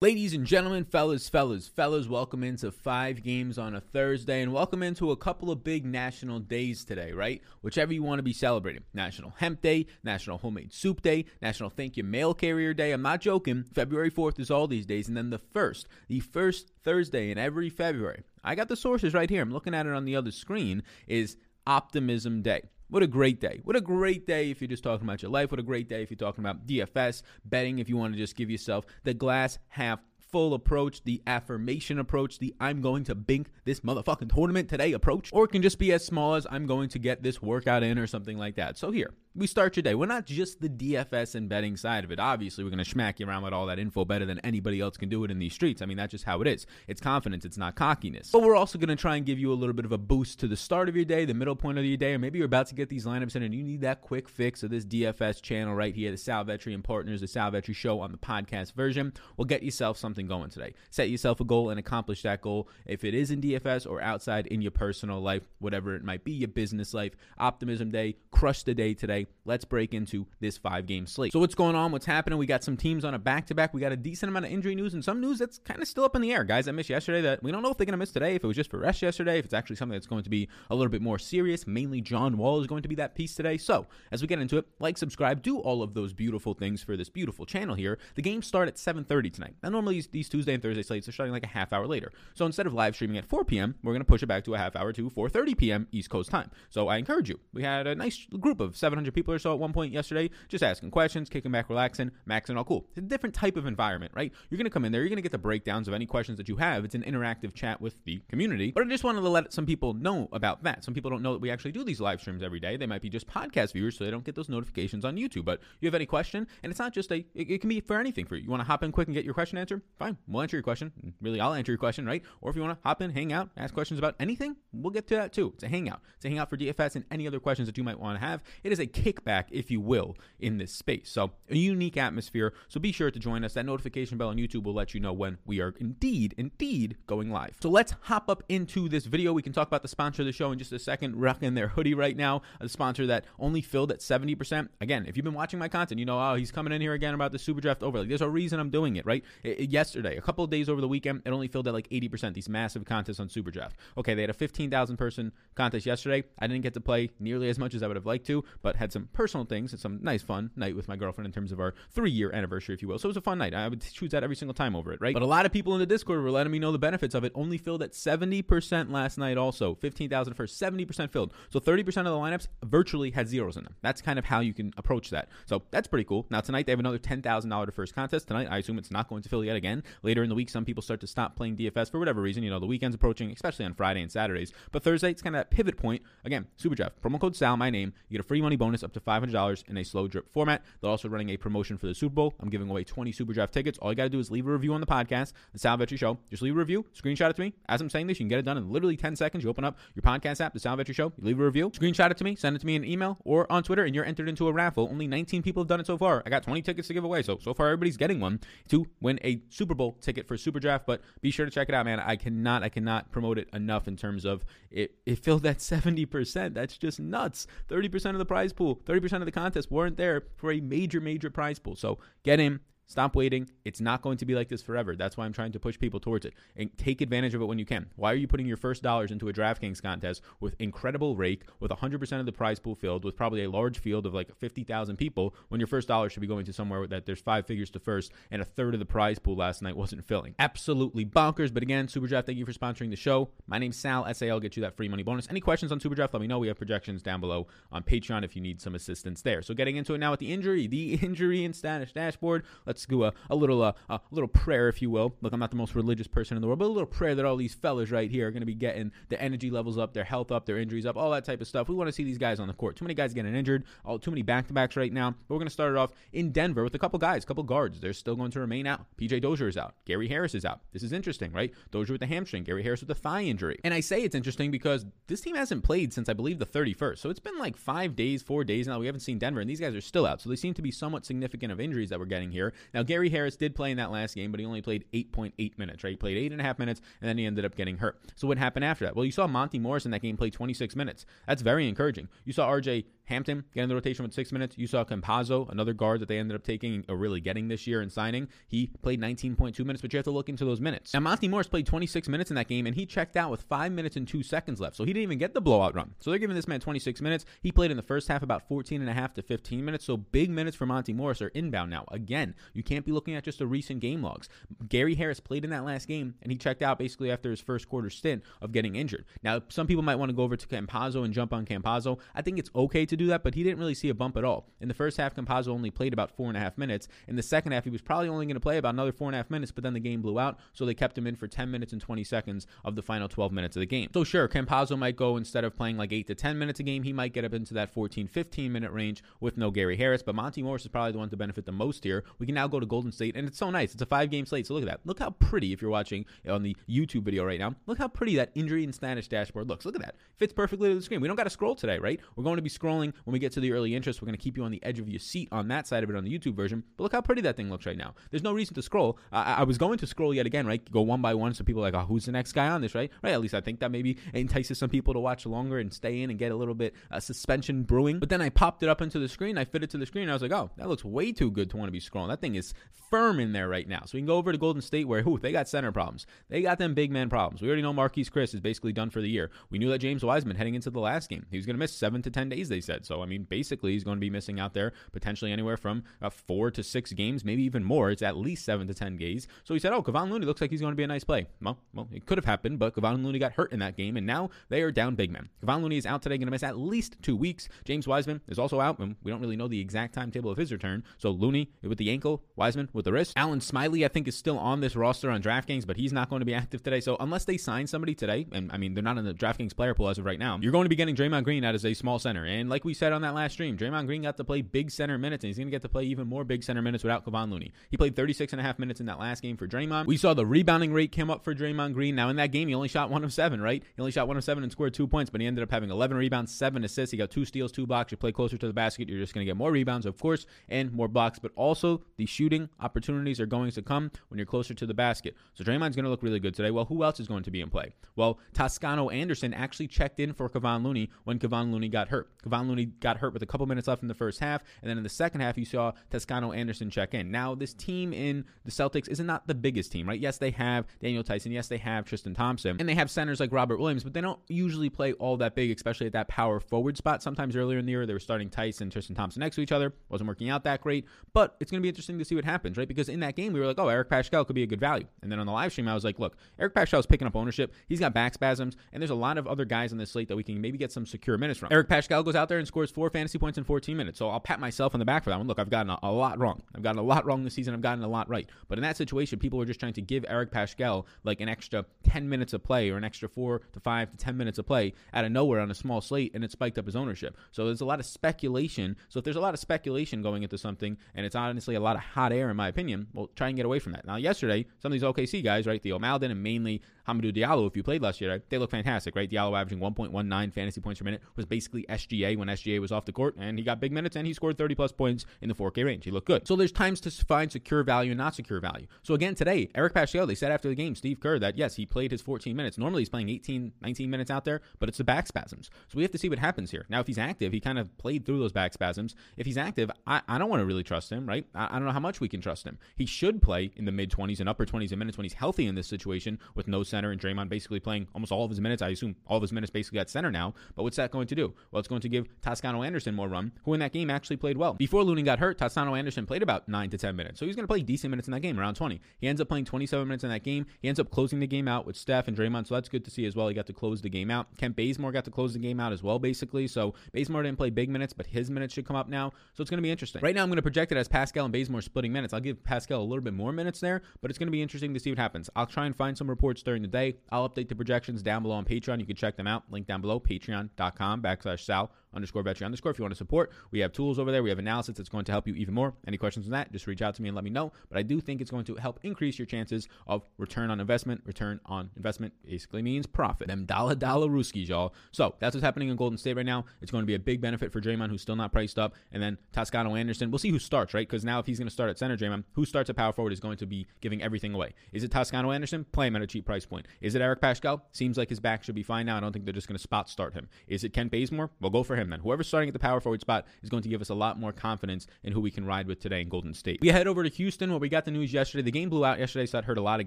Ladies and gentlemen, fellas, fellas, fellas, welcome into five games on a Thursday and welcome into a couple of big national days today, right? Whichever you want to be celebrating. National Hemp Day, National Homemade Soup Day, National Thank You Mail Carrier Day. I'm not joking. February 4th is all these days. And then the first, the first Thursday in every February, I got the sources right here. I'm looking at it on the other screen, is Optimism Day. What a great day. What a great day if you're just talking about your life. What a great day if you're talking about DFS, betting, if you want to just give yourself the glass half full approach, the affirmation approach, the I'm going to bink this motherfucking tournament today approach, or it can just be as small as I'm going to get this workout in or something like that. So here, we start your day. We're not just the DFS and betting side of it. Obviously, we're going to smack you around with all that info better than anybody else can do it in these streets. I mean, that's just how it is. It's confidence, it's not cockiness. But we're also going to try and give you a little bit of a boost to the start of your day, the middle point of your day, or maybe you're about to get these lineups in and you need that quick fix of this DFS channel right here, the Sal Vetri and Partners, the Sal Vetri Show on the podcast version. We'll get yourself something going today. Set yourself a goal and accomplish that goal. If it is in DFS or outside in your personal life, whatever it might be, your business life, optimism day, crush the day today. Let's break into this five game slate. So, what's going on? What's happening? We got some teams on a back to back. We got a decent amount of injury news and some news that's kind of still up in the air. Guys I missed yesterday that we don't know if they're going to miss today, if it was just for rest yesterday, if it's actually something that's going to be a little bit more serious. Mainly, John Wall is going to be that piece today. So, as we get into it, like, subscribe, do all of those beautiful things for this beautiful channel here. The games start at 7.30 tonight. Now, normally these Tuesday and Thursday slates are starting like a half hour later. So, instead of live streaming at 4 p.m., we're going to push it back to a half hour to 4.30 p.m. East Coast time. So, I encourage you. We had a nice group of 700 people or so at one point yesterday. Just asking questions, kicking back, relaxing, maxing, all cool. It's a different type of environment, right? You're going to come in there, you're going to get the breakdowns of any questions that you have. It's an interactive chat with the community. But I just wanted to let some people know about that. Some people don't know that we actually do these live streams every day. They might be just podcast viewers, so they don't get those notifications on YouTube. But you have any question, and it's not just a, it, it can be for anything for you. You want to hop in quick and get your question answered? Fine, we'll answer your question. Really, I'll answer your question, right? Or if you want to hop in, hang out, ask questions about anything, we'll get to that too. It's a hangout. It's a hangout for DFS and any other questions that you might want to have. It is a kickback, if you will, in this space. So a unique atmosphere. So be sure to join us. That notification bell on YouTube will let you know when we are indeed, indeed going live. So let's hop up into this video. We can talk about the sponsor of the show in just a second. Rocking their hoodie right now, a sponsor that only filled at 70%. Again, if you've been watching my content, you know, oh, he's coming in here again about the Super Draft overlay. There's a reason I'm doing it, right? It, it, yesterday, a couple of days over the weekend, it only filled at like 80%, these massive contests on Super Draft. Okay, they had a 15,000 person contest yesterday. I didn't get to play nearly as much as I would have liked to, but had some personal things and some nice fun night with my girlfriend in terms of our three year anniversary, if you will. So it was a fun night. I would choose that every single time over it, right? But a lot of people in the Discord were letting me know the benefits of it. Only filled at 70% last night, also. 15,000 for 70% filled. So 30% of the lineups virtually had zeros in them. That's kind of how you can approach that. So that's pretty cool. Now, tonight they have another $10,000 to first contest. Tonight, I assume it's not going to fill yet again. Later in the week, some people start to stop playing DFS for whatever reason. You know, the weekend's approaching, especially on Friday and Saturdays. But Thursday, it's kind of that pivot point. Again, Super Draft. Promo code SAL, my name. You get a free money bonus up to $500 in a slow drip format. They're also running a promotion for the Super Bowl. I'm giving away 20 Super Draft tickets. All you got to do is leave a review on the podcast, The Sal Vetri Show. Just leave a review, screenshot it to me. As I'm saying this, you can get it done in literally 10 seconds. You open up your podcast app, The Sal Vetri Show, you leave a review, screenshot it to me, send it to me in email or on Twitter, and you're entered into a raffle. Only 19 people have done it so far. I got 20 tickets to give away. So, so far, everybody's getting one to win a Super Bowl ticket for Super Draft. But be sure to check it out, man. I cannot, I cannot promote it enough in terms of it, it filled that 70%. That's just nuts. 30% of the prize pool, 30% of the contest weren't there for a major, major prize pool. So get in, Stop waiting. It's not going to be like this forever. That's why I'm trying to push people towards it and take advantage of it when you can. Why are you putting your first dollars into a DraftKings contest with incredible rake, with 100% of the prize pool filled, with probably a large field of like 50,000 people, when your first dollar should be going to somewhere that there's five figures to first and a third of the prize pool last night wasn't filling? Absolutely bonkers. But again, Superdraft, thank you for sponsoring the show. My name's Sal, SAL, get you that free money bonus. Any questions on Superdraft, let me know. We have projections down below on Patreon if you need some assistance there. So getting into it now with the injury, the injury and status dashboard. Let's do a, a little little uh, a little prayer, if you will. Look, I'm not the most religious person in the world, but a little prayer that all these fellas right here are going to be getting the energy levels up, their health up, their injuries up, all that type of stuff. We want to see these guys on the court. Too many guys getting injured, all too many back to backs right now. But we're going to start it off in Denver with a couple guys, a couple guards. They're still going to remain out. PJ Dozier is out. Gary Harris is out. This is interesting, right? Dozier with the hamstring, Gary Harris with the thigh injury. And I say it's interesting because this team hasn't played since I believe the 31st. So it's been like five days, four days now. We haven't seen Denver, and these guys are still out. So they seem to be somewhat significant of injuries that we're getting here. Now, Gary Harris did play in that last game, but he only played 8.8 minutes, right? He played eight and a half minutes, and then he ended up getting hurt. So what happened after that? Well, you saw Monte Morris in that game play 26 minutes. That's very encouraging. You saw RJ Hampton getting the rotation with six minutes. You saw Campazzo, another guard that they ended up taking or really getting this year and signing. He played 19.2 minutes, but you have to look into those minutes. Now, Monte Morris played 26 minutes in that game, and he checked out with five minutes and two seconds left. So he didn't even get the blowout run. So they're giving this man 26 minutes. He played in the first half about 14 and a half to 15 minutes. So big minutes for Monte Morris are inbound now. Again, you can't be looking at just the recent game logs. Gary Harris played in that last game, and he checked out basically after his first quarter stint of getting injured. Now, some people might want to go over to Campazzo and jump on Campazzo. I think it's okay to do that, but he didn't really see a bump at all. In the first half, Campazzo only played about four and a half minutes. In the second half, he was probably only going to play about another four and a half minutes, but then the game blew out, so they kept him in for 10 minutes and 20 seconds of the final 12 minutes of the game. So sure, Campazzo might go instead of playing like 8 to 10 minutes a game, he might get up into that 14, 15 minute range with no Gary Harris, but Monte Morris is probably the one to benefit the most here. We can now go to Golden State, and it's so nice. It's a five game slate, so look at that. Look how pretty, if you're watching on the YouTube video right now, look how pretty that injury and status dashboard looks. Look at that. Fits perfectly to the screen. We don't got to scroll today, right? We're going to be scrolling when we get to the early interest. We're going to keep you on the edge of your seat on that side of it on the YouTube version. But look how pretty that thing looks right now. There's no reason to scroll. I, I was going to scroll yet again, right? Go one by one so people are like, oh, who's the next guy on this, right? Right. At least I think that maybe entices some people to watch longer and stay in and get a little bit uh, suspension brewing. But then I popped it up into the screen. I fit it to the screen. I was like, oh, that looks way too good to want to be scrolling. That thing is firm in there right now. So we can go over to Golden State where, who they got center problems. They got them big man problems. We already know Marquese Chriss is basically done for the year. We knew that James Wiseman heading into the last game, he was going to miss seven to 10 days, they said. So, I mean, basically, he's going to be missing out there potentially anywhere from uh, four to six games, maybe even more. It's at least seven to 10 days. So he said, oh, Kevon Looney looks like he's going to be a nice play. Well, well, it could have happened, but Kevon Looney got hurt in that game, and now they are down big men. Kevon Looney is out today, going to miss at least two weeks. James Wiseman is also out, and we don't really know the exact timetable of his return. So Looney with the ankle, Wiseman with the wrist. Alen Smiley, I think, is still on this roster on DraftKings, but he's not going to be active today. So unless they sign somebody today, and I mean, they're not in the DraftKings player pool as of right now, you're going to be getting Draymond Green out as a small center. And like we said on that last stream, Draymond Green got to play big center minutes, and he's going to get to play even more big center minutes without Kevon Looney. He played 36 and a half minutes in that last game for Draymond. We saw the rebounding rate come up for Draymond Green. Now in that game, he only shot one of seven, right? He only shot one of seven and scored two points, but he ended up having 11 rebounds, seven assists. He got two steals, two blocks. You play closer to the basket, you're just going to get more rebounds, of course, and more blocks, but also the shooting opportunities are going to come when you're closer to the basket. So Draymond's going to look really good today. Well, who else is going to be in play? Well, Toscano Anderson actually checked in for Kevon Looney when Kevon Looney got hurt. Kevon Looney got hurt with a couple minutes left in the first half, and then in the second half, you saw Toscano Anderson check in. Now, this team in the Celtics is not the biggest team, right? Yes, they have Daniel Tyson. Yes, they have Tristan Thompson, and they have centers like Robert Williams, but they don't usually play all that big, especially at that power forward spot. Sometimes earlier in the year, they were starting Tyson and Tristan Thompson next to each other. Wasn't working out that great, but it's going to be interesting to see what happens, right? Because in that game, we were like, oh, Eric Paschall could be a good value. And then on the live stream, I was like, look, Eric Paschall is picking up ownership. He's got back spasms, and there's a lot of other guys on this slate that we can maybe get some secure minutes from. Eric Paschall goes out there and scores four fantasy points in 14 minutes. So I'll pat myself on the back for that one. Look, I've gotten a, a lot wrong. I've gotten a lot wrong this season. I've gotten a lot right. But in that situation, people were just trying to give Eric Paschall like an extra 10 minutes of play or an extra four to five to 10 minutes of play out of nowhere on a small slate, and it spiked up his ownership. So there's a lot of speculation. So if there's a lot of speculation going into something, and it's honestly a lot of hot air, in my opinion, well, try and get away from that. Now, yesterday, some of these OKC guys, right, Theo Maledon and mainly Hamidou Diallo, if you played last year, right, they look fantastic, right? Diallo averaging 1.19 fantasy points per minute was basically SGA when SGA was off the court, and he got big minutes and he scored 30 plus points in the 4K range. He looked good. So there's times to find secure value and not secure value. So again, today, Eric Paschall, they said after the game, Steve Kerr, that yes, he played his 14 minutes. Normally he's playing 18, 19 minutes out there, but it's the back spasms. So we have to see what happens here. Now, if he's active, he kind of played through those back spasms. If he's active, I, I don't want to really trust him, right? I, I don't know how much we can trust him. He should play in the mid 20s and upper 20s in minutes when he's healthy in this situation with no center and Draymond basically playing almost all of his minutes. I assume all of his minutes basically at center now. But what's that going to do? Well, it's going to give Toscano Anderson more run, who in that game actually played well. Before Looney got hurt, Toscano Anderson played about 9 to 10 minutes. So he's going to play decent minutes in that game, around 20. He ends up playing 27 minutes in that game. He ends up closing the game out with Steph and Draymond. So that's good to see as well. He got to close the game out. Kent Bazemore got to close the game out as well, basically. So Bazemore didn't play big minutes, but his minutes should come up now. So it's going to be interesting. Right now, I'm going to project it as Paschall and Bazemore splitting minutes. I'll give Paschall a little bit more minutes there, but it's going to be interesting to see what happens. I'll try and find some reports during the day. I'll update the projections down below on Patreon. You can check them out. Link down below, patreon.com backslash Sal underscore Vetri underscore. If you want to support, we have tools over there. We have analysis that's going to help you even more. Any questions on that, just reach out to me and let me know. But I do think it's going to help increase your chances of return on investment. Return on investment basically means profit. Them dollar dollar Ruskies, y'all. So that's what's happening in Golden State right now. It's going to be a big benefit for Draymond, who's still not priced up. And then Toscano Anderson. We'll see who starts, right? Because now if he's going to start at center, Draymond, who starts at power forward is going to be giving everything away. Is it Toscano Anderson? Play him at a cheap price point. Is it Eric Paschall? Seems like his back should be fine now. I don't think they're just going to spot start him. Is it Kent Bazemore? We'll go for him. then whoever's starting at the power forward spot is going to give us a lot more confidence in who we can ride with today in Golden State. We head over to Houston where we got the news yesterday. The game blew out yesterday, so that hurt a lot of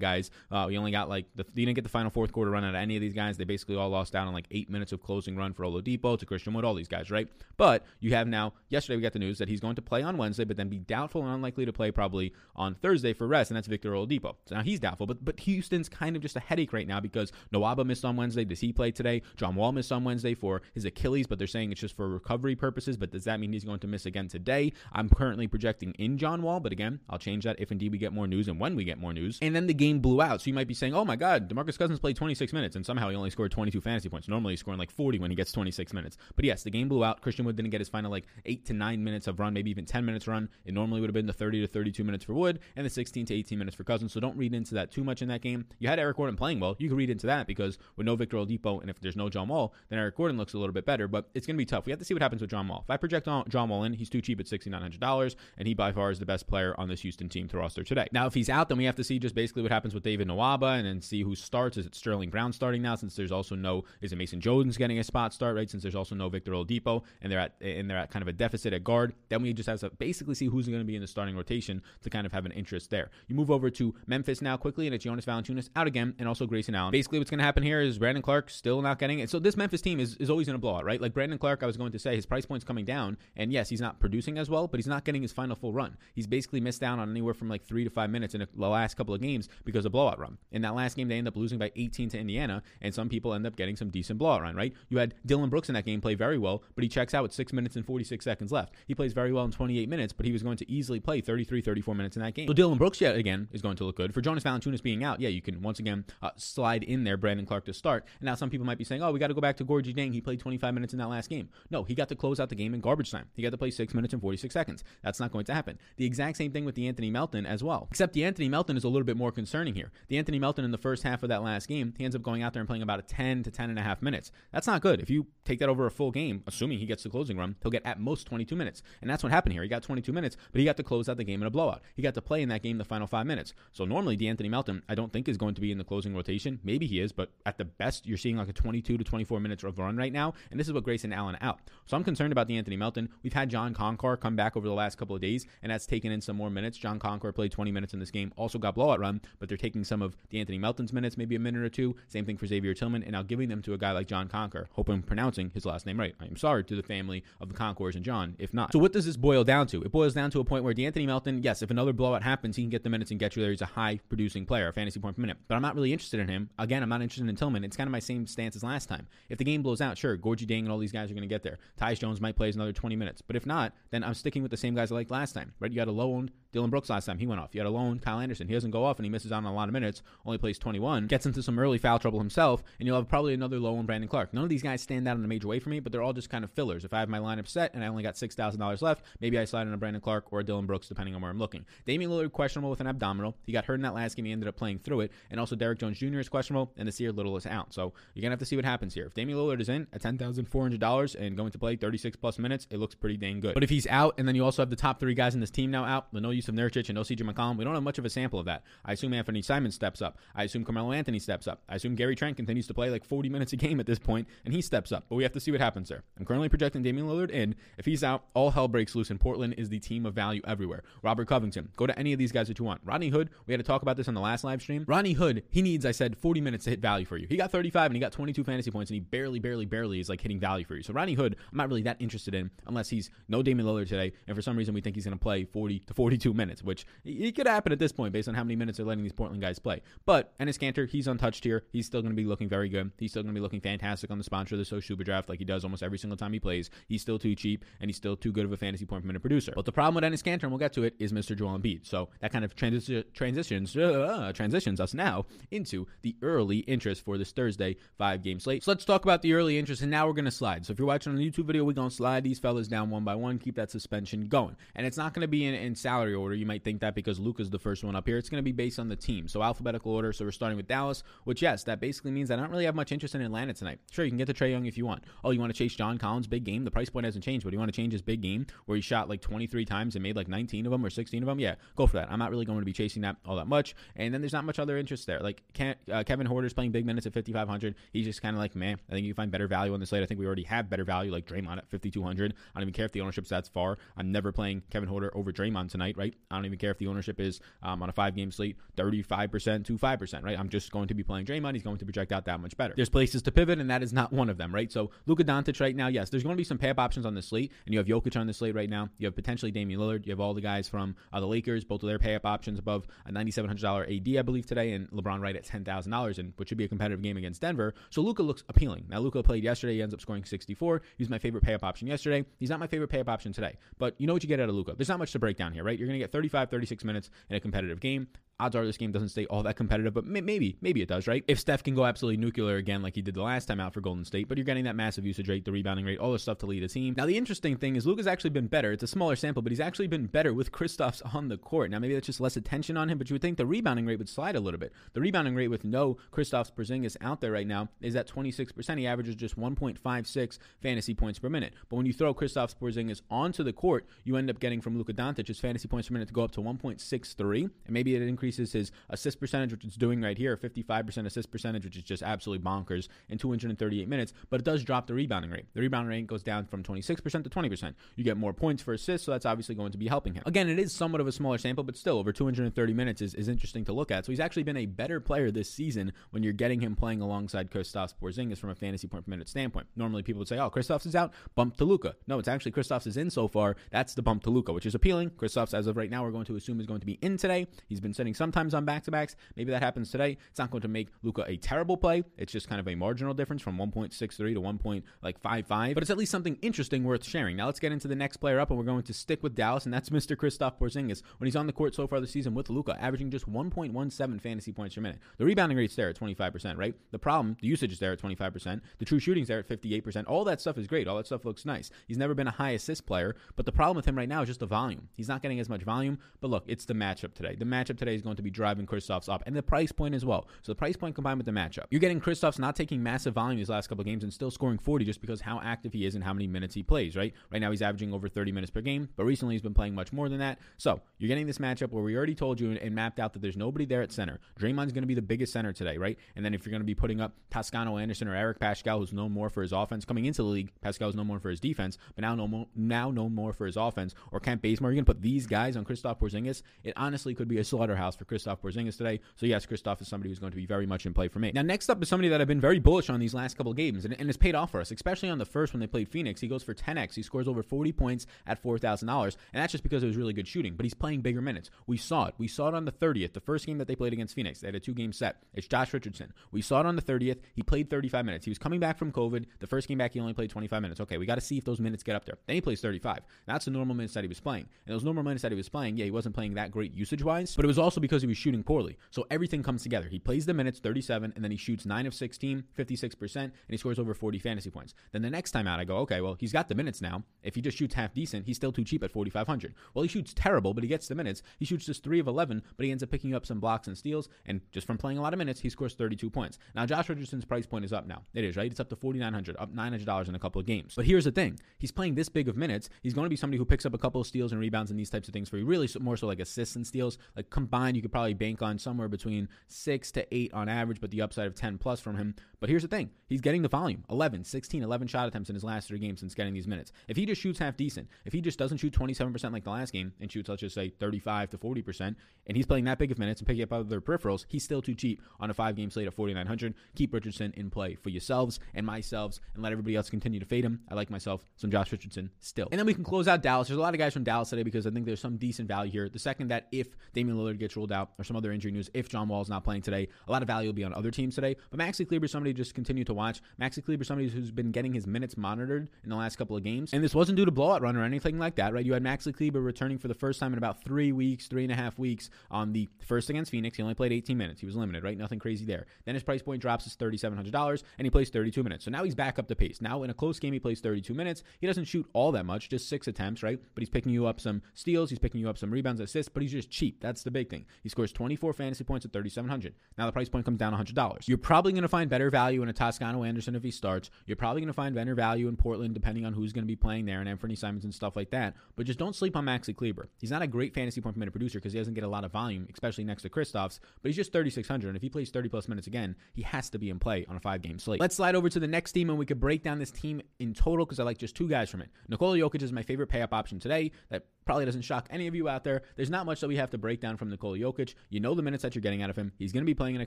guys. Uh, we only got like the, you didn't get the final fourth quarter run out of any of these guys. They basically all lost out on like eight minutes of closing run for Oladipo to Christian Wood, all these guys, right? But you have now yesterday we got the news that he's going to play on Wednesday, but then be doubtful and unlikely to play probably on Thursday for rest, and that's Victor Oladipo. So now he's doubtful, but but Houston's kind of just a headache right now because Nwaba missed on Wednesday. Does he play today? John Wall missed on Wednesday for his Achilles, but they're saying it's just for recovery purposes. But does that mean he's going to miss again today? I'm currently projecting in John Wall, but again, I'll change that if indeed we get more news and when we get more news. And then the game blew out, so you might be saying, "Oh my God, Demarcus Cousins played 26 minutes and somehow he only scored 22 fantasy points. Normally he's scoring like 40 when he gets 26 minutes." But yes, the game blew out. Christian Wood didn't get his final like eight to nine minutes of run, maybe even 10 minutes run. It normally would have been the 30 to 32 minutes for Wood and the 16 to 18 minutes for Cousins. So don't read into that too much in that game. You had Eric Gordon playing well. You can read into that because with no Victor Oladipo and if there's no John Wall, then Eric Gordon looks a little bit better. But it's going to be tough. We have to see what happens with John Wall. If I project John Wall in, he's too cheap at $6,900, and he by far is the best player on this Houston team to roster today. Now, if he's out, then we have to see just basically what happens with David Nwaba and then see who starts. Is it Sterling Brown starting now? Since there's also no, is it Mason Jones getting a spot start right? Since there's also no Victor Oladipo and they're at and they're at kind of a deficit at guard. Then we just have to basically see who's going to be in the starting rotation to kind of have an interest there. You move over to Memphis now quickly, and it's Jonas Valanciunas out again, and also Grayson Allen. Basically, what's going to happen here is Brandon Clarke still not getting it. So this Memphis team is, is always going to blow out, right? Like Brandon Clarke, I was going to say his price point's coming down, and yes, he's not producing as well, but he's not getting his final full run. He's basically missed out on anywhere from like three to five minutes in the last couple of games because of blowout run. In that last game, they end up losing by 18 to Indiana, and some people end up getting some decent blowout run, right? You had Dillon Brooks in that game play very well, but he checks out with six minutes and 46 seconds left. He plays very well in 28 minutes, but he was going to easily play 33, 34 minutes in that game. So Dillon Brooks yet again is going to look good. For Jonas Valanciunas being out, yeah, you can once again uh, slide in there Brandon Clarke to start. And now some people might be saying, oh, we got to go back to Gorgui Dieng. He played 25 minutes in that last game. No, he got to close out the game in garbage time. He got to play six minutes and 46 seconds. That's not going to happen. The exact same thing with De'Anthony Melton as well. Except De'Anthony Melton is a little bit more concerning here. De'Anthony Melton in the first half of that last game, he ends up going out there and playing about a 10 to 10 and a half minutes. That's not good. If you take that over a full game, assuming he gets the closing run, he'll get at most 22 minutes. And that's what happened here. He got 22 minutes, but he got to close out the game in a blowout. He got to play in that game the final five minutes. So normally, De'Anthony Melton, I don't think is going to be in the closing rotation. Maybe he is, but at the best, you're seeing like a 22 to 24 minutes of run right now. And this is what Grayson Allen out. So I'm concerned about De'Anthony Melton. We've had John Konchar come back over the last couple of days, and that's taken in some more minutes. John Konchar played 20 minutes in this game, also got blowout run, but they're taking some of De'Anthony Melton's minutes, maybe a minute or two. Same thing for Xavier Tillman, and now giving them to a guy like John Konchar. Hope I'm pronouncing his last name right. I am sorry to the family of the Concours and John, if not. So what does this boil down to? It boils down to a point where De'Anthony Melton, yes, if another blowout happens, he can get the minutes and get you there. He's a high producing player, a fantasy point per minute. But I'm not really interested in him. Again, I'm not interested in Tillman. It's kind of my same stance as last time. If the game blows out, sure, Gorgui Dieng and all these guys are going to get there. Tyus Jones might play another 20 minutes. But if not, then I'm sticking with the same guys I liked last time, right? You had a low owned Dillon Brooks last time. He went off. You had a low on Kyle Anderson. He doesn't go off and he misses out on a lot of minutes, only plays 21, gets into some early foul trouble himself, and you'll have probably another low owned Brandon Clarke. None of these guys stand out in a major way for me, but they're all just kind of fillers. If I have my lineup set and I only got $6,000 left, maybe I slide in a Brandon Clarke or a Dillon Brooks, depending on where I'm looking. Damian Lillard questionable with an abdominal. He got hurt in that last game. He ended up playing through it. And also Derrick Jones Jr. is questionable, and Nassir Little is out. So you're to have to see what happens here. If Damian Lillard is in at $10,400 and going to play 36 plus minutes, it looks pretty dang good. But if he's out, and then you also have the top three guys in this team now out, the no Jusuf Nurkic and no CJ McCollum, we don't have much of a sample of that. I assume Anthony Simon steps up. I assume Carmelo Anthony steps up. I assume Gary Trent continues to play like 40 minutes a game at this point, and he steps up. But we have to see what happens there. I'm currently projecting Damian Lillard in. If he's out, all hell breaks loose, and Portland is the team of value everywhere. Robert Covington, go to any of these guys that you want. Rodney Hood, we had to talk about this on the last live stream. Rodney Hood, he needs, I said, 40 minutes to hit value for you. He got 35 and he got 22 fantasy points, and he barely, barely, barely is like hitting value for you. So Rodney Hood, I'm not really that interested in unless he's no Damian Lillard today, and for some reason we think he's going to play 40 to 42 minutes, which it could happen at this point based on how many minutes they're letting these Portland guys play. But Enes Kanter, he's untouched here. He's still going to be looking very good. He's still going to be looking fantastic on the sponsor of the Super Draft like he does almost every single time he plays. He's still too cheap and he's still too good of a fantasy point per minute producer. But the problem with Enes Kanter, and we'll get to it, is Mr. Joel Embiid. So that kind of transi- transitions uh, transitions us now into the early interest for this Thursday five game slate. So let's talk about the early interest, and now we're going to slide. So if you're watching on the YouTube video, we're going to slide these fellas down one by one, keep that suspension going. And it's not going to be in, in salary order. You might think that because Luka's the first one up here. It's going to be based on the team. So alphabetical order. So we're starting with Dallas, which yes, that basically means I don't really have much interest in Atlanta tonight. Sure, you can get to Trae Young if you want. Oh, you want to chase John Collins' big game? The price point hasn't changed, but you want to change his big game where he shot like 23 times and made like 19 of them or 16 of them? Yeah, go for that. I'm not really going to be chasing that all that much. And then there's not much other interest there. Like uh, Kevin Huerter's playing big minutes at 5,500. He's just kind of like, man, I think you find better value on the slate. I think we already have better value like Draymond at 5,200. I don't even care if the ownership's that far. I'm never playing Kevin Huerter over Draymond tonight, right? I don't even care if the ownership is um, on a five game slate 35% to 5%, right? I'm just going to be playing Draymond. He's going to project out that much better. There's places to pivot, and that is not one of them, right? So Luka Doncic right now, yes, there's going to be some pay up options on the slate, and you have Jokic on the slate right now. You have potentially Damian Lillard. You have all the guys from uh, the Lakers, both of their pay up options above a $9,700 AD, I believe, today, and LeBron right at $10,000, and which should be a competitive game against Denver. So Luka looks appealing. Now, Luka played yesterday. He ends up scoring 64. He was my favorite pay up option yesterday. He's not my favorite pay up option today, but you know what you get out of Luka. There's not much to break down here, right? You're going to get 35, 36 minutes in a competitive game odds are this game doesn't stay all that competitive, but maybe, maybe it does, right? If Steph can go absolutely nuclear again, like he did the last time out for Golden State, but you're getting that massive usage rate, the rebounding rate, all this stuff to lead a team. Now, the interesting thing is Luka's actually been better. It's a smaller sample, but he's actually been better with Kristaps on the court. Now, maybe that's just less attention on him, but you would think the rebounding rate would slide a little bit. The rebounding rate with no Kristaps Porzingis out there right now is at 26%. He averages just 1.56 fantasy points per minute. But when you throw Kristaps Porzingis onto the court, you end up getting from Luka Doncic his fantasy points per minute to go up to 1.63, and maybe it increases his assist percentage, which it's doing right here, 55% assist percentage, which is just absolutely bonkers in 238 minutes, but it does drop the rebounding rate. The rebounding rate goes down from 26% to 20%. You get more points for assists, so that's obviously going to be helping him. Again, it is somewhat of a smaller sample, but still over 230 minutes is, is interesting to look at. So he's actually been a better player this season when you're getting him playing alongside Kristaps Porzingis from a fantasy point per minute standpoint. Normally people would say, oh, Kristaps is out, bump to Luka. No, it's actually Kristaps is in so far. That's the bump to Luka, which is appealing. Kristaps, as of right now, we're going to assume is going to be in today. He's been sitting sometimes on back to backs. Maybe that happens today. It's not going to make Luka a terrible play. It's just kind of a marginal difference from 1.63 to 1.55, but it's at least something interesting worth sharing. Now let's get into the next player up, and we're going to stick with Dallas, and that's Mr. Kristaps Porzingis. When he's on the court so far this season with Luka, averaging just 1.17 fantasy points per minute. The rebounding rate's there at 25%, right? The problem, the usage is there at 25%. The true shooting's there at 58%. All that stuff is great. All that stuff looks nice. He's never been a high assist player, but the problem with him right now is just the volume. He's not getting as much volume, but look, it's the matchup today. The matchup today is going to be driving Kristaps up, and the price point as well. So the price point combined with the matchup. You're getting Kristaps not taking massive volume these last couple of games and still scoring 40 just because how active he is and how many minutes he plays, right? Right now he's averaging over 30 minutes per game, but recently he's been playing much more than that. So you're getting this matchup where we already told you and, mapped out that there's nobody there at center. Draymond's going to be the biggest center today, right? And then if you're going to be putting up Toscano Anderson or Eric Paschall, who's known more for his offense coming into the league, Paschall's known more for his defense, but now no more, now known more for his offense, or Kent Bazemore, you're going to put these guys on Kristaps Porzingis. It honestly could be a slaughterhouse for Kristaps Porzingis today. So yes, Kristaps is somebody who's going to be very much in play for me. Now, next up is somebody that I've been very bullish on these last couple games, and, and it's paid off for us, especially on the first when they played Phoenix. He goes for 10x. He scores over 40 points at $4,000, and that's just because it was really good shooting, but he's playing bigger minutes. We saw it. We saw it on the 30th, the first game that they played against Phoenix. They had a two game set. It's Josh Richardson. We saw it on the 30th. He played 35 minutes. He was coming back from COVID. The first game back, he only played 25 minutes. Okay, we got to see if those minutes get up there. Then he plays 35. That's the normal minutes that he was playing. And those normal minutes that he was playing, yeah, he wasn't playing that great usage wise, but it was also because he was shooting poorly. So everything comes together. He plays the minutes, 37, and then he shoots 9 of 16, 56%, and he scores over 40 fantasy points. Then the next time out, I go, okay, well, he's got the minutes now. If he just shoots half decent, he's still too cheap at 4,500. Well, he shoots terrible, but he gets the minutes. He shoots just 3 of 11, but he ends up picking up some blocks and steals, and just from playing a lot of minutes, he scores 32 points. Now, Josh Richardson's price point is up now. It is, right? It's up to 4,900, up $900 in a couple of games. But here's the thing. He's playing this big of minutes. He's going to be somebody who picks up a couple of steals and rebounds and these types of things for you. Really more so like assists and steals. Like combined, you could probably bank on somewhere between 6 to 8 on average, but the upside of 10 plus from him. But here's the thing. He's getting the volume. 11, 16, 11 shot attempts in his last three games since getting these minutes. If he just shoots half decent, if he just doesn't shoot 27% like the last game and shoots, let's just say 35 to 40%, and he's playing that big of minutes and picking up other peripherals, he's still too cheap on a five game slate of 4,900. Keep Richardson in play for yourselves and myself and let everybody else continue to fade him. I like myself some Josh Richardson still. And then we can close out Dallas. There's a lot of guys from Dallas today because I think there's some decent value here. The second that if Damian Lillard gets ruled out or some other injury news, if John Wall is not playing today, a lot of value will be on other teams today. But Maxi Kleber, is somebody just continue to watch. Maxi Kleber, is somebody who's been getting his minutes monitored in the last couple of games. And this wasn't due to blowout run or anything like that, right? You had Maxi Kleber returning for the first time in about three weeks, three and a half weeks on the first against Phoenix. He only played 18 minutes. He was limited, right? Nothing crazy there. Then his price point drops to $3,700 and he plays 32 minutes. So now he's back up the pace. Now in a close game, he plays 32 minutes. He doesn't shoot all that much, just six attempts, right? But he's picking you up some steals. He's picking you up some rebounds, assists, but he's just cheap. That's the big thing. He scores 24 fantasy points at 3,700. Now the price point comes down $100. You're probably going to find better value in a Toscano Anderson if he starts. You're probably going to find better value in Portland depending on who's going to be playing there and Anthony Simons and stuff like that. But just don't sleep on Maxi Kleber. He's not a great fantasy point per minute producer because he doesn't get a lot of volume, especially next to Kristaps, but he's just 3,600. And if he plays 30 plus minutes again, he has to be in play on a five game slate. Let's slide over to the next team and we could break down this team in total because I like just two guys from it. Nikola Jokic is my favorite pay up option today. That probably doesn't shock any of you out there. There's not much that we have to break down from Nikola Jokic. You know the minutes that you're getting out of him. He's going to be playing in a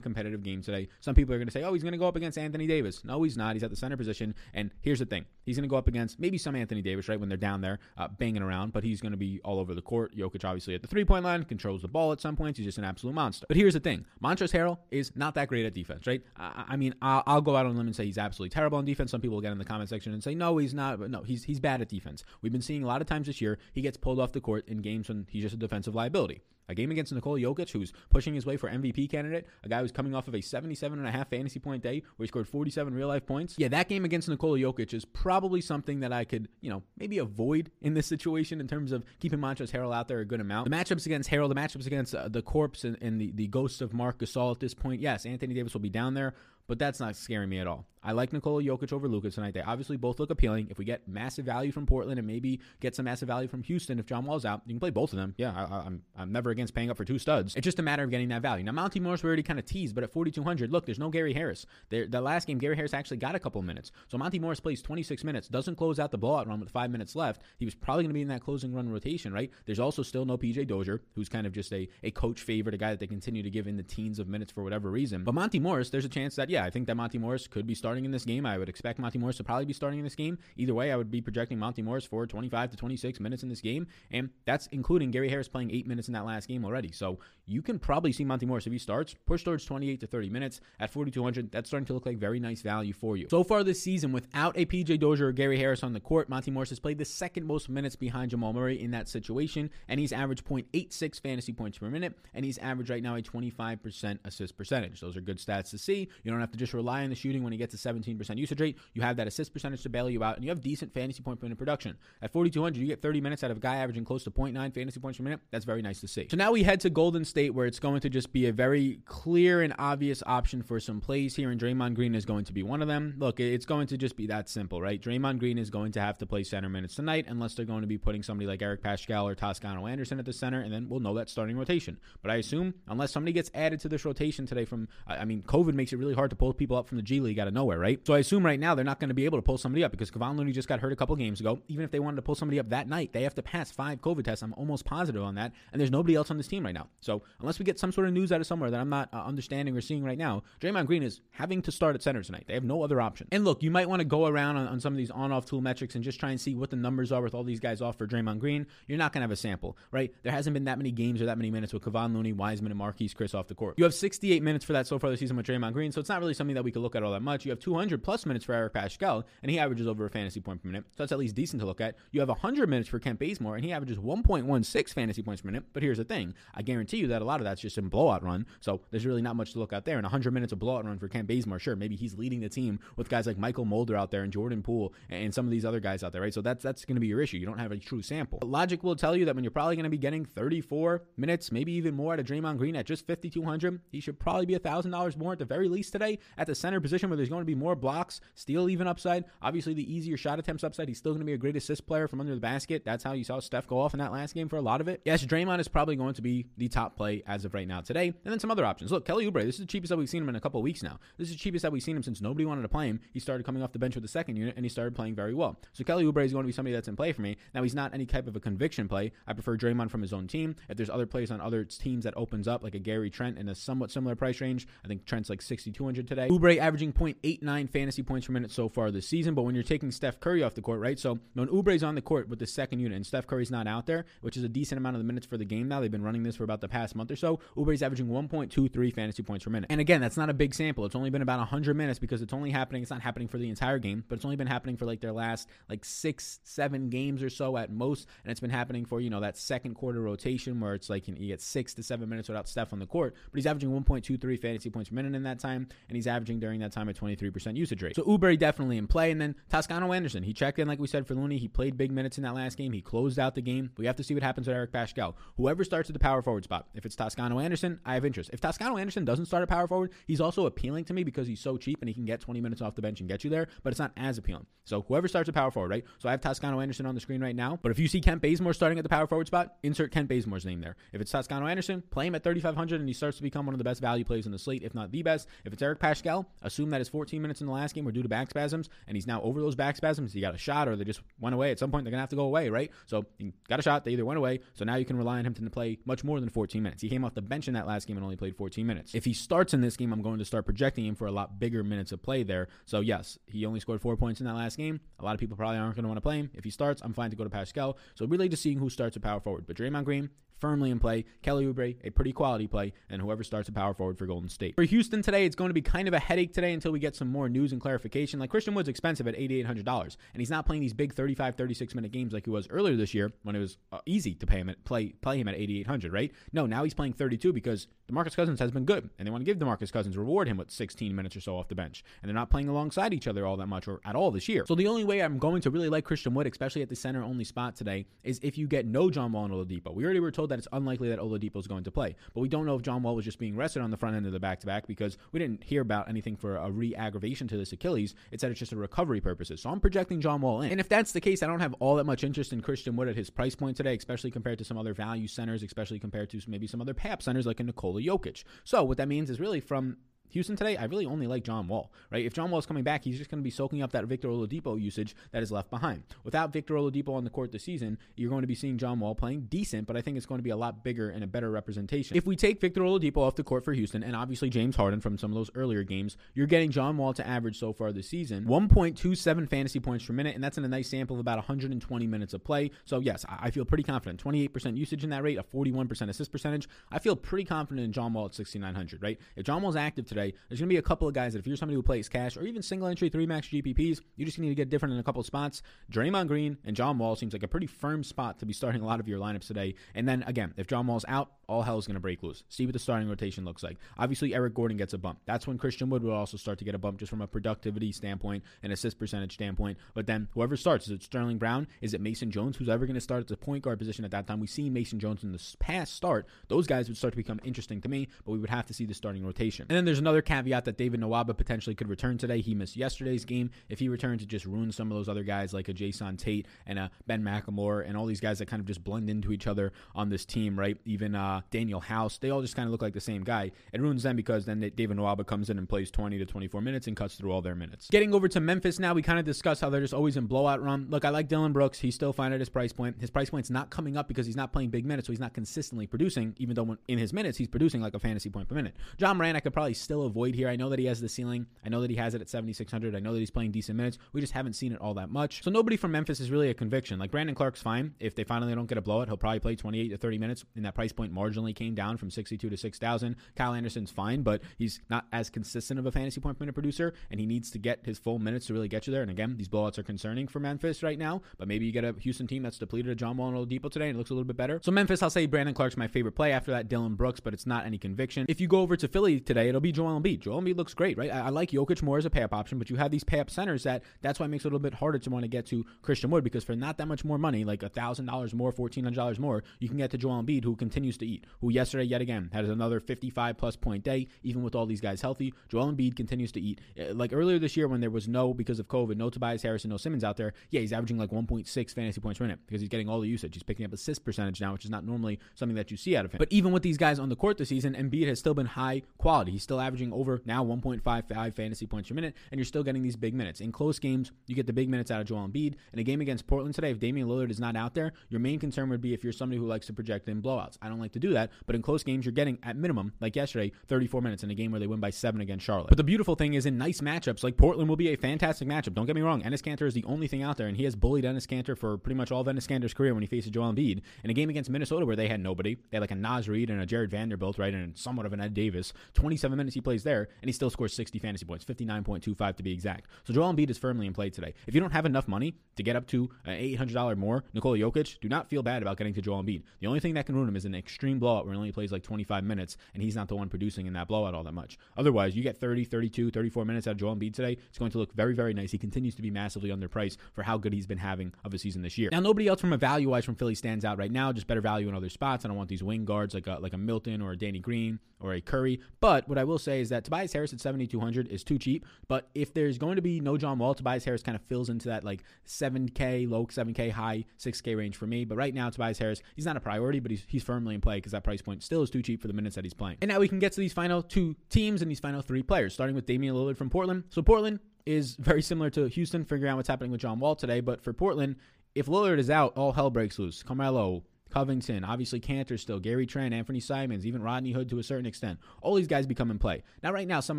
competitive game today. Some people are going to say, oh, he's going to go up against Anthony Davis. No, he's not. He's at the center position. And here's the thing he's going to go up against maybe some Anthony Davis, right, when they're down there uh, banging around, but he's going to be all over the court. Jokic, obviously, at the three point line, controls the ball at some points. He's just an absolute monster. But here's the thing Montrezl Harrell is not that great at defense, right? I, I mean, I'll, I'll, go out on a limb and say he's absolutely terrible on defense. Some people will get in the comment section and say, no, he's not. But no, he's, he's bad at defense. We've been seeing a lot of times this year, he gets pulled off the court in games when he's just a defensive liability. A game against Nikola Jokic, who's pushing his way for MVP candidate, a guy who's coming off of a 77 and a half fantasy point day where he scored 47 real life points. Yeah, that game against Nikola Jokic is probably something that I could, you know, maybe avoid in this situation in terms of keeping Montrezl Harrell out there a good amount. The matchups against Harrell, the matchups against uh, the corpse and, and the, the ghost of Marc Gasol at this point, yes, Anthony Davis will be down there but that's not scaring me at all. I like Nikola Jokic over Luka tonight. They obviously both look appealing. If we get massive value from Portland and maybe get some massive value from Houston, if John Wall's out, you can play both of them. Yeah, I, am I'm, I'm never against paying up for two studs. It's just a matter of getting that value. Now, Monte Morris we already kind of teased, but at 4,200, look, there's no Gary Harris. There, the last game, Gary Harris actually got a couple minutes. So Monte Morris plays 26 minutes, doesn't close out the blowout run with five minutes left. He was probably going to be in that closing run rotation, right? There's also still no PJ Dozier, who's kind of just a, a coach favorite, a guy that they continue to give in the teens of minutes for whatever reason. But Monte Morris, there's a chance that, yeah, I think that Monte Morris Morris could be starting in this game. I would expect Monte Morris to probably be starting in this game. Either way, I would be projecting Monte Morris for 25 to 26 minutes in this game, and that's including Gary Harris playing eight minutes in that last game already. So you can probably see Monte Morris if he starts push towards 28 to 30 minutes at 4,200. That's starting to look like very nice value for you. So far this season, without a PJ Dozier or Gary Harris on the court, Monte Morris has played the second most minutes behind Jamal Murray in that situation, and he's averaged 0.86 fantasy points per minute, and he's averaged right now a 25% assist percentage. Those are good stats to see. You don't have to just rely on the shooting when he gets a 17% usage rate. You have that assist percentage to bail you out, and you have decent fantasy point per minute production. At 4,200, you get 30 minutes out of a guy averaging close to 0.9 fantasy points per minute. That's very nice to see. So now we head to Golden State, where it's going to just be a very clear and obvious option for some plays here, and Draymond Green is going to be one of them. Look, it's going to just be that simple, right? Draymond Green is going to have to play center minutes tonight, unless they're going to be putting somebody like Eric Paschall or Toscano Anderson at the center, and then we'll know that starting rotation. But I assume, unless somebody gets added to this rotation today from, I mean, COVID makes it really hard to pull people up from the G League out of nowhere, right? So I assume right now they're not going to be able to pull somebody up because Kevon Looney just got hurt a couple games ago. Even if they wanted to pull somebody up that night, they have to pass five COVID tests. I'm almost positive on that. And there's nobody else on this team right now. So unless we get some sort of news out of somewhere that I'm not uh, understanding or seeing right now, Draymond Green is having to start at center tonight. They have no other option. And look, you might want to go around on, on some of these on-off tool metrics and just try and see what the numbers are with all these guys off for Draymond Green. You're not going to have a sample, right? There hasn't been that many games or that many minutes with Kevon Looney, Wiseman, and Marquese Chriss off the court. You have 68 minutes for that so far this season with Draymond Green, so it's not really something that we could look at all that much. You have 200 plus minutes for Eric Paschall, and he averages over a fantasy point per minute. So that's at least decent to look at. You have 100 minutes for Kent Bazemore, and he averages 1.16 fantasy points per minute. But here's the thing I guarantee you that a lot of that's just in blowout run. So there's really not much to look at there. And 100 minutes of blowout run for Kent Bazemore, sure, maybe he's leading the team with guys like Mychal Mulder out there and Jordan Poole and some of these other guys out there, right? So that's that's going to be your issue. You don't have a true sample. But logic will tell you that when you're probably going to be getting 34 minutes, maybe even more out of Draymond Green at just 5,200, he should probably be $1,000 more at the very least today at the center position where there's going to be more blocks, steal even upside. Obviously, the easier shot attempts upside. He's still going to be a great assist player from under the basket. That's how you saw Steph go off in that last game for a lot of it. Yes, Draymond is probably going to be the top play as of right now today. And then some other options. Look, Kelly Oubre, this is the cheapest that we've seen him in a couple weeks now. This is the cheapest that we've seen him since nobody wanted to play him. He started coming off the bench with the second unit and he started playing very well. So Kelly Oubre is going to be somebody that's in play for me. Now, he's not any type of a conviction play. I prefer Draymond from his own team. If there's other plays on other teams that opens up, like a Gary Trent in a somewhat similar price range, I think Trent's like 6,200 today. Oubre averaging 0.89 fantasy points per minute so far this season. But when you're taking Steph Curry off the court, right? So when Oubre's on the court with the second unit and Steph Curry's not out there, which is a decent amount of the minutes for the game now, they've been running this for about the past month or so. Oubre's averaging 1.23 fantasy points per minute. And again, that's not a big sample. It's only been about 100 minutes because it's only happening. It's not happening for the entire game, but it's only been happening for like their last like six, seven games or so at most. And it's been happening for, you know, that second quarter rotation where it's like you, know, you get six to seven minutes without Steph on the court. But he's averaging 1.23 fantasy points per minute in that time. And he's averaging during that time a 23% usage rate. So Oubre definitely in play. And then Toscano Anderson, he checked in, like we said, for Looney. He played big minutes in that last game. He closed out the game. We have to see what happens with Eric Paschall. Whoever starts at the power forward spot, if it's Toscano Anderson, I have interest. If Toscano Anderson doesn't start at power forward, he's also appealing to me because he's so cheap and he can get 20 minutes off the bench and get you there, but it's not as appealing. So whoever starts at power forward, right? So I have Toscano Anderson on the screen right now. But if you see Kent Bazemore starting at the power forward spot, insert Kent Bazemore's name there. If it's Toscano Anderson, play him at 3,500 and he starts to become one of the best value plays in the slate, if not the best. If it's Eric Paschall, assume that his 14 minutes in the last game were due to back spasms and he's now over those back spasms. He got a shot or they just went away. At some point, they're going to have to go away, right? So he got a shot. They either went away. So now you can rely on him to play much more than 14 minutes. He came off the bench in that last game and only played 14 minutes. If he starts in this game, I'm going to start projecting him for a lot bigger minutes of play there. So yes, he only scored four points in that last game. A lot of people probably aren't going to want to play him. If he starts, I'm fine to go to Paschall. So really just seeing who starts at power forward. But Draymond Green, firmly in play. Kelly Oubre, a pretty quality play, and whoever starts a power forward for Golden State. For Houston today, it's going to be kind of a headache today until we get some more news and clarification. Like Christian Wood's expensive at $8,800, and he's not playing these big 35, 36 minute games like he was earlier this year when it was uh, easy to pay him at, play play him at 8,800, right? No, now he's playing 32 because DeMarcus Cousins has been good, and they want to give DeMarcus Cousins reward him with 16 minutes or so off the bench, and they're not playing alongside each other all that much or at all this year. So the only way I'm going to really like Christian Wood, especially at the center only spot today, is if you get no John Wall and Oladipo. We already were told that it's unlikely that Oladipo is going to play. But we don't know if John Wall was just being rested on the front end of the back to back because we didn't hear about anything for a re aggravation to this Achilles. It said it's just a recovery purposes. So I'm projecting John Wall in. And if that's the case, I don't have all that much interest in Christian Wood at his price point today, especially compared to some other value centers, especially compared to maybe some other PAP centers like a Nikola Jokic. So what that means is really from Houston today, I really only like John Wall, right? If John Wall is coming back, he's just going to be soaking up that Victor Oladipo usage that is left behind. Without Victor Oladipo on the court this season, you're going to be seeing John Wall playing decent, but I think it's going to be a lot bigger and a better representation. If we take Victor Oladipo off the court for Houston, and obviously James Harden from some of those earlier games, you're getting John Wall to average so far this season 1.27 fantasy points per minute, and that's in a nice sample of about 120 minutes of play. So yes, I feel pretty confident. 28% usage in that rate, a 41% assist percentage. I feel pretty confident in John Wall at 6,900, right? If John Wall's active today, there's going to be a couple couple of guys that if you're somebody who plays cash or even single entry three max GPPs, you just need to get different in a couple of spots. Draymond Green and John Wall seems like a pretty firm spot to be starting a lot of your lineups today. And then again, if John Wall's out, all hell is going to break loose. See what the starting rotation looks like. Obviously, Eric Gordon gets a bump. That's when Christian Wood will also start to get a bump just from a productivity standpoint and assist percentage standpoint. But then whoever starts, is it Sterling Brown? Is it Mason Jones? Who's ever going to start at the point guard position at that time? We've seen Mason Jones in the past start. Those guys would start to become interesting to me, but we would have to see the starting rotation. And then there's another caveat that David Nwaba potentially could return today. He missed yesterday's game. If he returns, to just ruin some of those other guys like a Jae'Sean Tate and a Ben McLemore and all these guys that kind of just blend into each other on this team, right? Even uh, Danuel House they all just kind of look like the same guy. It ruins them because then David Nwaba comes in and plays 20 to 24 minutes and cuts through all their minutes. Getting over to Memphis now, we kind of discussed how they're just always in blowout run. Look, I like Dillon Brooks. He's still fine at his price point. His price point's not coming up because he's not playing big minutes, so he's not consistently producing, even though in his minutes he's producing like a fantasy point per minute. Ja Morant, I could probably still avoid here. I know that he has the ceiling. I know that he has it at 7,600. I know that he's playing decent minutes. We just haven't seen it all that much. So nobody from Memphis is really a conviction. Like Brandon Clarke's fine. If they finally don't get a blowout, he'll probably play 28 to 30 minutes. And that price point marginally came down from 62 to 6,000 thousand. Kyle Anderson's fine, but he's not as consistent of a fantasy point minute producer, and he needs to get his full minutes to really get you there. And again, these blowouts are concerning for Memphis right now, but maybe you get a Houston team that's depleted of John Wall and Oladipo today, and it looks a little bit better. So Memphis, I'll say Brandon Clarke's my favorite play. After that, Dillon Brooks, but it's not any conviction. If you go over to Philly today, it'll be Joel Embiid. Joel Embiid looks great, right? I, I like Jokic more as a pay-up option, but you have these pay-up centers that that's why it makes it a little bit harder to want to get to Christian Wood because for not that much more money, like thousand dollars more, fourteen hundred dollars more, you can get to Joel Embiid, who continues to eat, who yesterday yet again had another fifty-five plus point day, even with all these guys healthy. Joel Embiid continues to eat. Uh, like earlier this year when there was no, because of COVID, no Tobias Harris and no Simmons out there, yeah, he's averaging like 1.6 fantasy points per minute because he's getting all the usage. He's picking up a assist percentage now, which is not normally something that you see out of him. But even with these guys on the court this season, Embiid has still been high quality. He's still averaging over now 1.55 fantasy points per minute, and you're still getting these big minutes. In close games, you get the big minutes out of Joel Embiid. In a game against Portland today, if Damian Lillard is not out there, your main concern would be if you're somebody who likes to project in blowouts. I don't like to do that, but in close games, you're getting at minimum, like yesterday, 34 minutes in a game where they win by seven against Charlotte. But the beautiful thing is in nice matchups, like Portland will be a fantastic matchup. Don't get me wrong. Enes Kanter is the only thing out there, and he has bullied Enes Kanter for pretty much all of Enes Kanter's career when he faces Joel Embiid. In a game against Minnesota where they had nobody, they had like a Naz Reid and a Jarred Vanderbilt, right, and somewhat of an Ed Davis. 27 minutes he plays there, and he still scores 60 fantasy points, 59.25 to be exact. So Joel Embiid is firmly in play today. If you don't have enough money to get up to an $800 more Nikola Jokic, do not feel bad about getting to Joel Embiid. The only thing that can ruin him is an extreme blowout where he only plays like 25 minutes, and he's not the one producing in that blowout all that much. Otherwise, you get 30, 32, 34 minutes out of Joel Embiid today. It's going to look very, very nice. He continues to be massively underpriced for how good he's been having of a season this year. Now, nobody else from a value wise from Philly stands out right now. Just better value in other spots. I don't want these wing guards like a, like a Milton or a Danny Green or a Curry. But what I will say is that Tobias Harris at 7,200 is too cheap. But if there's going to be no John Wall, Tobias Harris kind of fills into that like 7K, low 7K, high 6K range for me. But right now, Tobias Harris, he's not a priority, but he's, he's firmly in play because that price point still is too cheap for the minutes that he's playing. And now we can get to these final two teams and these final three players, starting with Damian Lillard from Portland. So Portland is very similar to Houston, figuring out what's happening with John Wall today. But for Portland, if Lillard is out, all hell breaks loose. Carmelo, Covington, obviously Kanter still, Gary Trent, Anthony Simons, even Rodney Hood to a certain extent. All these guys become in play. Now, right now, some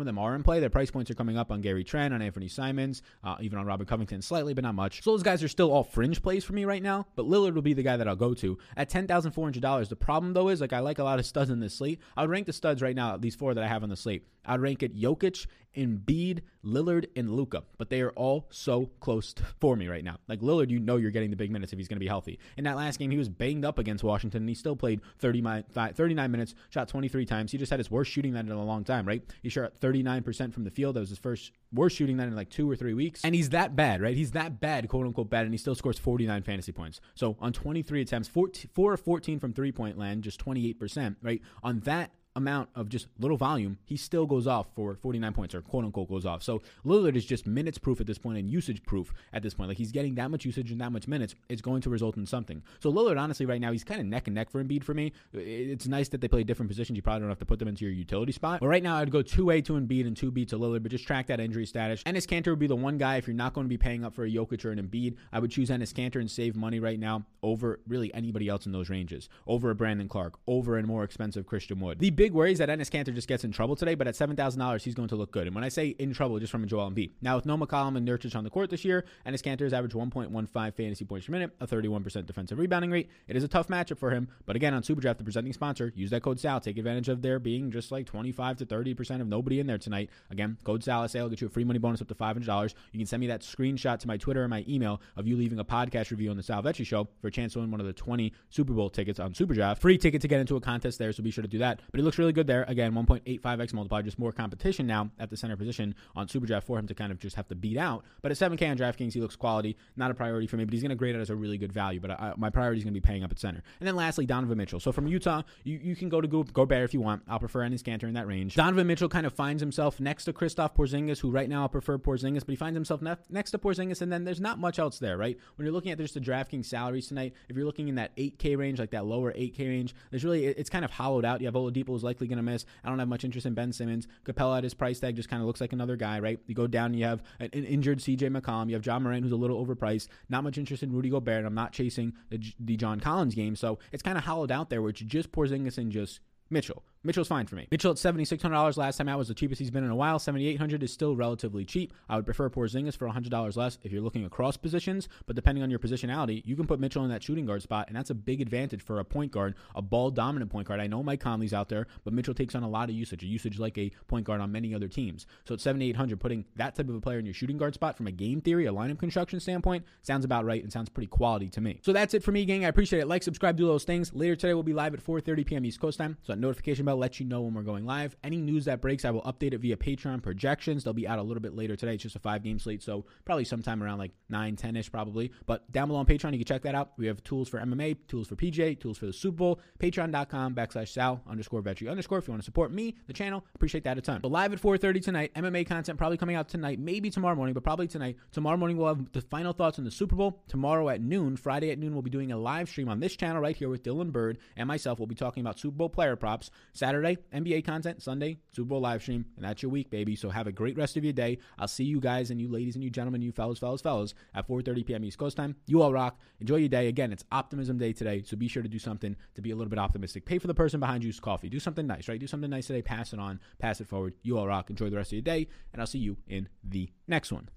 of them are in play. Their price points are coming up on Gary Trent, on Anthony Simons, uh, even on Robert Covington slightly, but not much. So those guys are still all fringe plays for me right now, but Lillard will be the guy that I'll go to. At $10,400, the problem though is, like, I like a lot of studs in this slate. I would rank the studs right now, these four that I have on the slate. I'd rank it Jokic, Embiid, Lillard, and Luka, but they are all so close to, for me right now. Like Lillard, you know you're getting the big minutes if he's going to be healthy. In that last game, he was banged up against Washington, and he still played 30 39 minutes, shot 23 times. He just had his worst shooting night in a long time, right? He shot 39% from the field. That was his first worst shooting night in like two or three weeks. And he's that bad, right? He's that bad, quote unquote bad, and he still scores 49 fantasy points. So on 23 attempts, 14, 4 of 14 from three point land, just 28%, right? On that amount of just little volume, he still goes off for 49 points or quote unquote goes off. So Lillard is just minutes proof at this point and usage proof at this point. Like he's getting that much usage and that much minutes, it's going to result in something. So Lillard, honestly, right now, he's kind of neck and neck for Embiid for me. It's nice that they play different positions. You probably don't have to put them into your utility spot. But right now, I'd go 2A to Embiid and 2B to Lillard, but just track that injury status. Enes Kanter would be the one guy if you're not going to be paying up for a Jokic or an Embiid. I would choose Enes Kanter and save money right now over really anybody else in those ranges, over a Brandon Clarke, over a more expensive Christian Wood. The big worry is that Enes Kanter just gets in trouble today, but at $7,000, he's going to look good. And when I say in trouble, just from a Joel Embiid. Now, with no McCollum and Nurkic on the court this year, and his Kanter's average 1.15 fantasy points per minute, a 31% defensive rebounding rate, it is a tough matchup for him. But again, on SuperDraft, the presenting sponsor, use that code SAL. Take advantage of there being just like 25 to 30% of nobody in there tonight. Again, code SAL sale, get you a free money bonus up to $500. You can send me that screenshot to my Twitter or my email of you leaving a podcast review on the Sal Vetri Show for a chance to win one of the 20 Super Bowl tickets on SuperDraft. Free ticket to get into a contest there, so be sure to do that. But looks really good there. Again, 1.85x multiplier, just more competition now at the center position on SuperDraft for him to kind of just have to beat out. But at 7K on DraftKings, he looks quality. Not a priority for me, but he's going to grade it as a really good value. But I, my priority is going to be paying up at center. And then lastly, Donovan Mitchell. So from Utah, you, you can go to Go- Gobert if you want. I'll prefer Enes Kanter in that range. Donovan Mitchell kind of finds himself next to Kristaps Porzingis, who right now I prefer Porzingis, but he finds himself ne- next to Porzingis, and then there's not much else there, right? When you're looking at just the DraftKings salaries tonight, if you're looking in that 8K range, like that lower 8K range, there's really it's kind of hollowed out. You have Oladipo is likely going to miss. I don't have much interest in Ben Simmons. Capela at his price tag just kind of looks like another guy, right? You go down, you have an, an injured CJ McCollum. You have Ja Morant, who's a little overpriced. Not much interest in Rudy Gobert. I'm not chasing the, the John Collins game. So it's kind of hollowed out there it's just Porzingis and just Mitchell. Mitchell's fine for me. Mitchell at $7,600 last time out was the cheapest he's been in a while. 7800 is still relatively cheap. I would prefer Porzingis for $100 less if you're looking across positions, but depending on your positionality, you can put Mitchell in that shooting guard spot, and that's a big advantage for a point guard, a ball dominant point guard. I know Mike Conley's out there, but Mitchell takes on a lot of usage, a usage like a point guard on many other teams. So at 7800 putting that type of a player in your shooting guard spot from a game theory, a lineup construction standpoint, sounds about right and sounds pretty quality to me. So that's it for me, gang. I appreciate it. Like, subscribe, do those things. Later today, we'll be live at 4.30 p.m. East Coast time, so that notification bell lets you know when we're going live. Any news that breaks, I will update it via Patreon projections. They'll be out a little bit later today. It's just a five game slate, so probably sometime around like 9, 10 ish, probably. But down below on Patreon, you can check that out. We have tools for MMA, tools for PJ, tools for the Super Bowl. Patreon.com backslash Sal underscore Vetri underscore. If you want to support me, the channel, appreciate that a ton. But live at 4:30 tonight, MMA content probably coming out tonight, maybe tomorrow morning, but probably tonight. Tomorrow morning we'll have the final thoughts on the Super Bowl. Tomorrow at noon, Friday at noon, we'll be doing a live stream on this channel right here with Dylan Bird and myself. We'll be talking about Super Bowl player props. Saturday, NBA content. Sunday, Super Bowl live stream, and that's your week, baby. So have a great rest of your day. I'll see you guys and you ladies and you gentlemen, you fellas, fellas, fellas at 4:30 p.m. East Coast time. You all rock. Enjoy your day. Again, it's Optimism Day today, so be sure to do something to be a little bit optimistic. Pay for the person behind you's coffee. Do something nice, right? Do something nice today. Pass it on. Pass it forward. You all rock. Enjoy the rest of your day, and I'll see you in the next one.